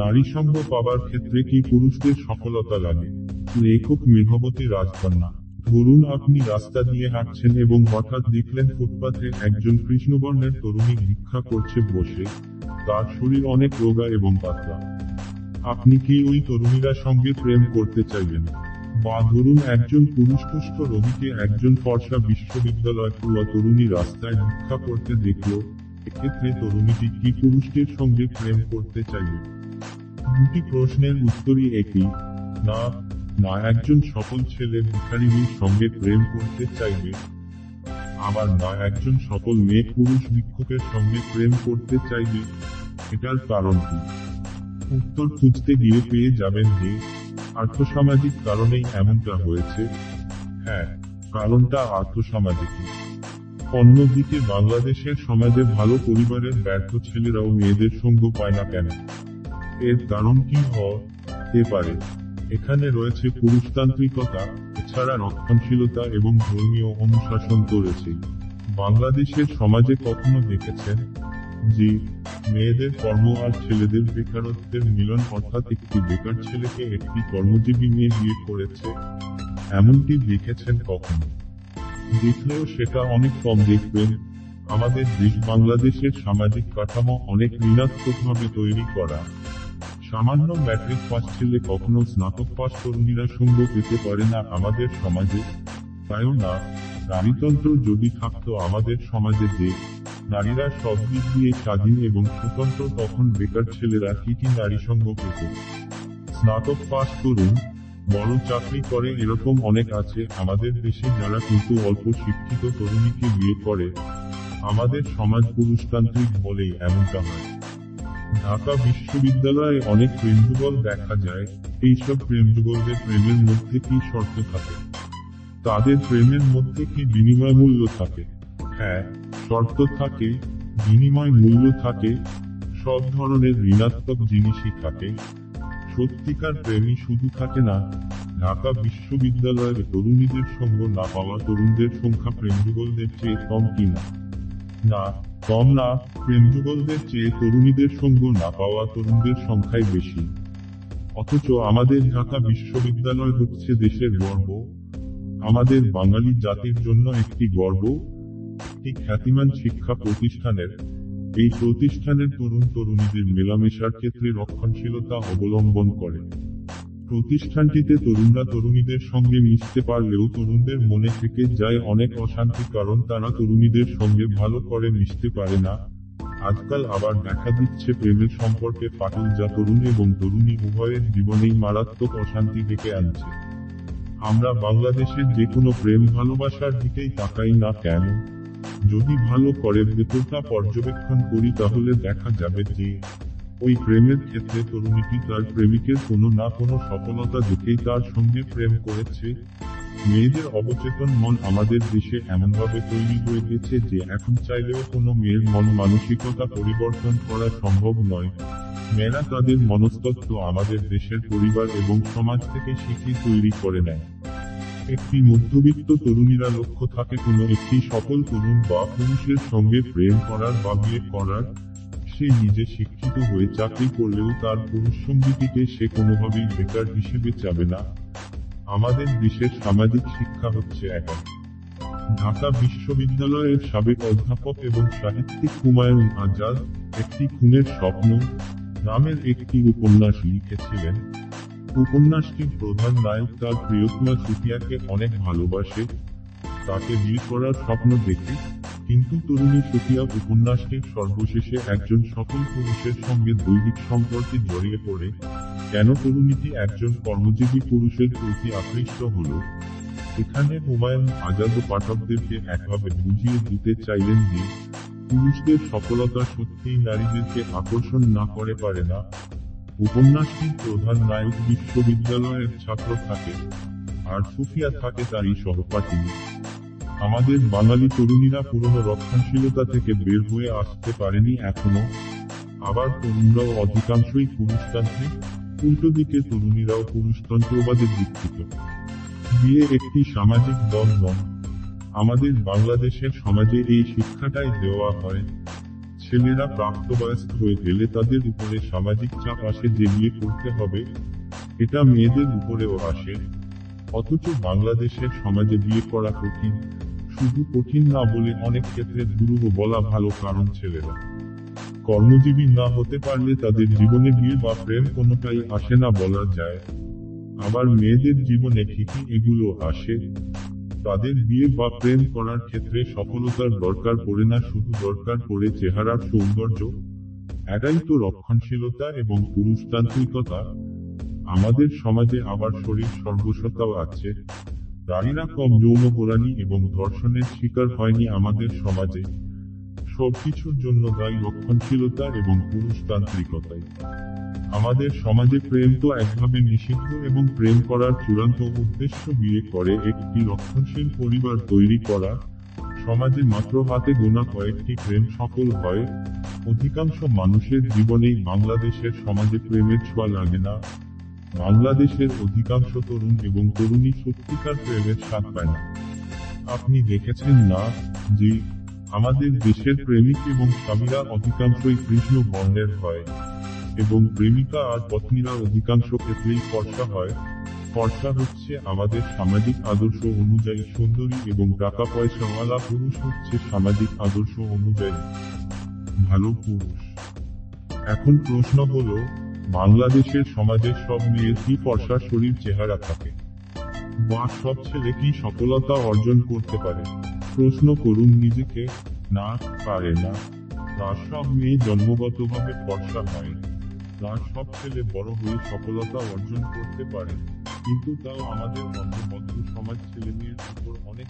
নারী সঙ্গ পাবার ক্ষেত্রে কি পুরুষদের সফলতা লাগে? লেখক মেঘবতী রাজকন্যা, ধরুন আপনি রাস্তা দিয়ে হাঁটছেন এবং হঠাৎ দেখলেন ফুটপাথে একজন কৃষ্ণবর্ণের তরুণী ভিক্ষা করছে বসে। তার শরীর অনেক রোগা এবং পাতলা। আপনি কি ওই তরুণীরা সঙ্গে প্রেম করতে চাইবেন? বা ধরুন একজন পুরুষপুষ্ট রোগীকে একজন ফর্সা বিশ্ববিদ্যালয় পড়ুয়া তরুণী রাস্তায় ভিক্ষা করতে দেখল এক্ষেত্রে তরুণীটি কি পুরুষটির সঙ্গে প্রেম করতে চাইবে দুটি প্রশ্নের উত্তরই একই। না না, একজন সফল ছেলে ভিখারিনীর সঙ্গে প্রেম করতে চাইবে। আবার না, একজন সফল মেয়ে পুরুষ ভিক্ষুকের সঙ্গে প্রেম করতে চাইবে। এটার কারণ কি? উত্তর খুঁজতে গিয়ে পেয়ে যাবেন যে, আর্থসামাজিক কারণেই এমনটা হয়েছে। হ্যাঁ কারণটা আর্থসামাজিকই। অন্যদিকে বাংলাদেশের সমাজে ভালো পরিবারের ব্যর্থ ছেলেরাও মেয়েদের সঙ্গ পায় না কেন? এর কারণ কি হতে পারে? এখানে রয়েছে পুরুষতান্ত্রিকতা, এছাড়া রক্ষণশীলতা এবং ধর্মীয় অনুশাসন তো বাংলাদেশের সমাজে কখনো দেখেছেন যে মেয়েদের কর্ম আর ছেলেদের বেকারত্বের মিলন অর্থাৎ একটি বেকার ছেলেকে একটি কর্মজীবী মেয়ে বিয়ে করেছে? এমনটি দেখেছেন কখনো? দেখলেও সেটা অনেক কম দেখবেন আমাদের দেশ বাংলাদেশের সামাজিক কাঠামো অনেক ঋণাত্মকভাবে তৈরি করা। সামান্য ম্যাট্রিক পাস ছেলে কখনো স্নাতক পাস তরুণীরা সঙ্গ পেতে পারে না আমাদের সমাজে। তাইও না, নারীতন্ত্র যদি থাকতো আমাদের সমাজে যে, নারীরা সব দিক দিয়ে স্বাধীন এবং স্বতন্ত্র, তখন বেকার ছেলেরা কি কি নারী সঙ্গ পেত? স্নাতক পাস করুন বড় চাকরি করে এরকম অনেক আছে, আমাদের দেশে যারা কিন্তু অল্প শিক্ষিত তরুণীকে বিয়ে করে, আমাদের সমাজ পুরুষতান্ত্রিক বলেই এমনটা হয়। ঢাকা বিশ্ববিদ্যালয়ে অনেক প্রেমযুগল দেখা যায়, এইসব প্রেমযুগলদের প্রেমের মধ্যে কি শর্ত থাকে? তাদের প্রেমের মধ্যে কি বিনিময় মূল্য থাকে? হ্যাঁ শর্ত থাকে, বিনিময় মূল্য থাকে, সব ধরনের ঋণাত্মক জিনিসই থাকে। সত্যিকার প্রেমই শুধু থাকে না, ঢাকা বিশ্ববিদ্যালয়ের তরুণীদের সঙ্গ না পাওয়া তরুণদের সংখ্যা প্রেমযুগলদের চেয়ে কম কিনা? না, কম না, প্রেমযুগলদের চেয়ে তরুণীদের সঙ্গ না পাওয়া তরুণদের সংখ্যাই বেশি। অথচ আমাদের ঢাকা বিশ্ববিদ্যালয় হচ্ছে দেশের গর্ব। আমাদের বাঙালি জাতির জন্য একটি গর্ব, একটি খ্যাতিমান শিক্ষা প্রতিষ্ঠানের এই প্রতিষ্ঠানের তরুণ তরুণীদের মেলামেশার ক্ষেত্রে রক্ষণশীলতা অবলম্বন করে। প্রতিষ্ঠানটিতে তরুণরা তরুণীদের সঙ্গে মিশতে পারলেও তরুণদের মনে থেকে যায় অনেক অশান্তি কারণ তারা তরুণীদের সঙ্গে ভালো করে মিশতে পারে না। আজকাল আবার দেখা দিচ্ছে প্রেমের সম্পর্কে ফাটল যা তরুণ এবং তরুণী উভয়ের জীবনেই মারাত্মক অশান্তি ডেকে আনছে। আমরা বাংলাদেশের যে কোনো প্রেম ভালোবাসার দিকেই তাকাই না কেন? যদি ভালো করে ভেতরটা পর্যবেক্ষণ করি তাহলে দেখা যাবে যে, ওই প্রেমের ক্ষেত্রে তরুণীটি তার প্রেমিকের কোনো না কোনো সফলতা দেখেই তার সঙ্গে প্রেম করেছে? মেয়েদের অবচেতন মন আমাদের দেশে এমনভাবে তৈরি হয়ে গেছে যে এখন চাইলেও কোনো মেয়ের মন মানসিকতা পরিবর্তন করা সম্ভব নয়। মেয়েরা তাদের মনস্তত্ত্ব আমাদের দেশের পরিবার এবং সমাজ থেকে শিখে তৈরি করে নেয়। একটি মধ্যবিত্ত তরুণীরা লক্ষ্য থাকে কোনো একটি সফল তরুণ বা পুরুষের সঙ্গে প্রেম করার বা বিয়ে করার। সে নিজে শিক্ষিত হয়ে চাকরি করলেও তার পুরুষ সঙ্গীটিকে সে কোনোভাবেই বেকার হিসেবে চাবে না। আমাদের দেশের সামাজিক শিক্ষা হচ্ছে এখন ঢাকা বিশ্ববিদ্যালয়ের সাবেক অধ্যাপক এবং সাহিত্যিক হুমায়ুন আজাদ একটি খুনের স্বপ্ন নামের একটি উপন্যাস লিখেছিলেন। উপন্যাসটির প্রধান নায়ক তার প্রিয়তমা সুফিয়াকে অনেক ভালোবাসে, তাকে বিয়ে করার স্বপ্ন দেখে। কিন্তু তরুণী সুফিয়া উপন্যাসটির সর্বশেষে একজন সফল পুরুষের সঙ্গে দৈহিক সম্পর্কে জড়িয়ে পড়ে, কেন তরুণীটি একজন কর্মজীবী পুরুষের প্রতি আকৃষ্ট হল? এখানে হুমায়ুন আজাদ পাঠকদেরকে একভাবে বুঝিয়ে দিতে চাইলেন যে, পুরুষদের সফলতা সত্যিই নারীদেরকে আকর্ষণ না করে পারে না উপন্যাসটির প্রধান নায়ক বিশ্ববিদ্যালয়ের ছাত্র থাকে, আর সুফিয়া থাকে তারই সহপাঠিনী আমাদের বাঙালি তরুণীরা পুরনো রক্ষণশীলতা থেকে বের হয়ে আসতে পারেনি এখনও। আবার তরুণরাও অধিকাংশই পুরুষতান্ত্রিক উল্টো দিকে তরুণীরাও পুরুষতন্ত্রবাদে দীক্ষিত। বিয়ে একটি সামাজিক বন্ধন আমাদের বাংলাদেশের সমাজে এই শিক্ষাটাই দেওয়া হয়। ছেলেরা প্রাপ্তবয়স্ক হয়ে গেলে তাদের উপরে সামাজিক চাপ আসে যে বিয়ে করতে হবে, এটা মেয়েদের উপরেও আসে। অথচ বাংলাদেশের সমাজে বিয়ে করা কঠিন, শুধু কঠিন না বলে অনেক ক্ষেত্রে দুরূহ বলা ভালো কারণ ছেলেরা। কর্মজীবী না হতে পারলে তাদের জীবনে বিয়ে বা প্রেম কোনোটাই আসে না বলা যায়। আবার মেয়েদের জীবনে ঠিকই এগুলো আসে। তাদের বিয়ে বা প্রেম করার ক্ষেত্রে সফলতার দরকার পড়ে না, শুধু দরকার পড়ে চেহারার সৌন্দর্য এটাই তো রক্ষণশীলতা এবং পুরুষতান্ত্রিকতা। আমাদের সমাজে আবার শরীর সর্বসতাও আছে। নারীরা কম যৌনপরাণী এবং ধর্ষণের শিকার হয়নি আমাদের সমাজে। সবকিছুর জন্য দায়ী রক্ষণশীলতা এবং পুরুষতান্ত্রিকতাই। আমাদের সমাজে প্রেম তো একভাবে নিষিদ্ধ এবং প্রেম করার চূড়ান্ত উদ্দেশ্য বিয়ে করে একটি রক্ষণশীল পরিবার তৈরি করা। সমাজে মাত্র হাতে গোনা কয়েকটি প্রেম সফল হয়। অধিকাংশ মানুষের জীবনেই বাংলাদেশের সমাজে প্রেমের ছোঁয়া লাগে না। বাংলাদেশের অধিকাংশ তরুণ এবং তরুণী সত্যিকার প্রেমের স্বাদ পায় না। আপনি দেখেছেন না যে আমাদের দেশের প্রেমিক এবং স্বামীরা অধিকাংশই কৃষ্ণ বর্ণের হয়। এবং প্রেমিকা আর পত্নীরা অধিকাংশ ক্ষেত্রেই ফর্সা হয়। ফর্সা হচ্ছে আমাদের সামাজিক আদর্শ অনুযায়ী সুন্দরী এবং টাকা পয়সাওয়ালা পুরুষ হচ্ছে সামাজিক আদর্শ অনুযায়ী ভালো পুরুষ। এখন প্রশ্ন হলো, বাংলাদেশের সমাজের সব মেয়ের কি ফর্সা শরীর চেহারা থাকে? বা সব ছেলে কি সফলতা অর্জন করতে পারে? প্রশ্ন করুন নিজেকে। না, পারে না। তার সব মেয়ে জন্মগতভাবে ফর্সা হয়। তার সব ছেলে বড় হয়ে সফলতা অর্জন করতে পারে। কিন্তু তাও আমাদের বন্ধবদ্ধ সমাজ ছেলে মেয়ের উপর অনেক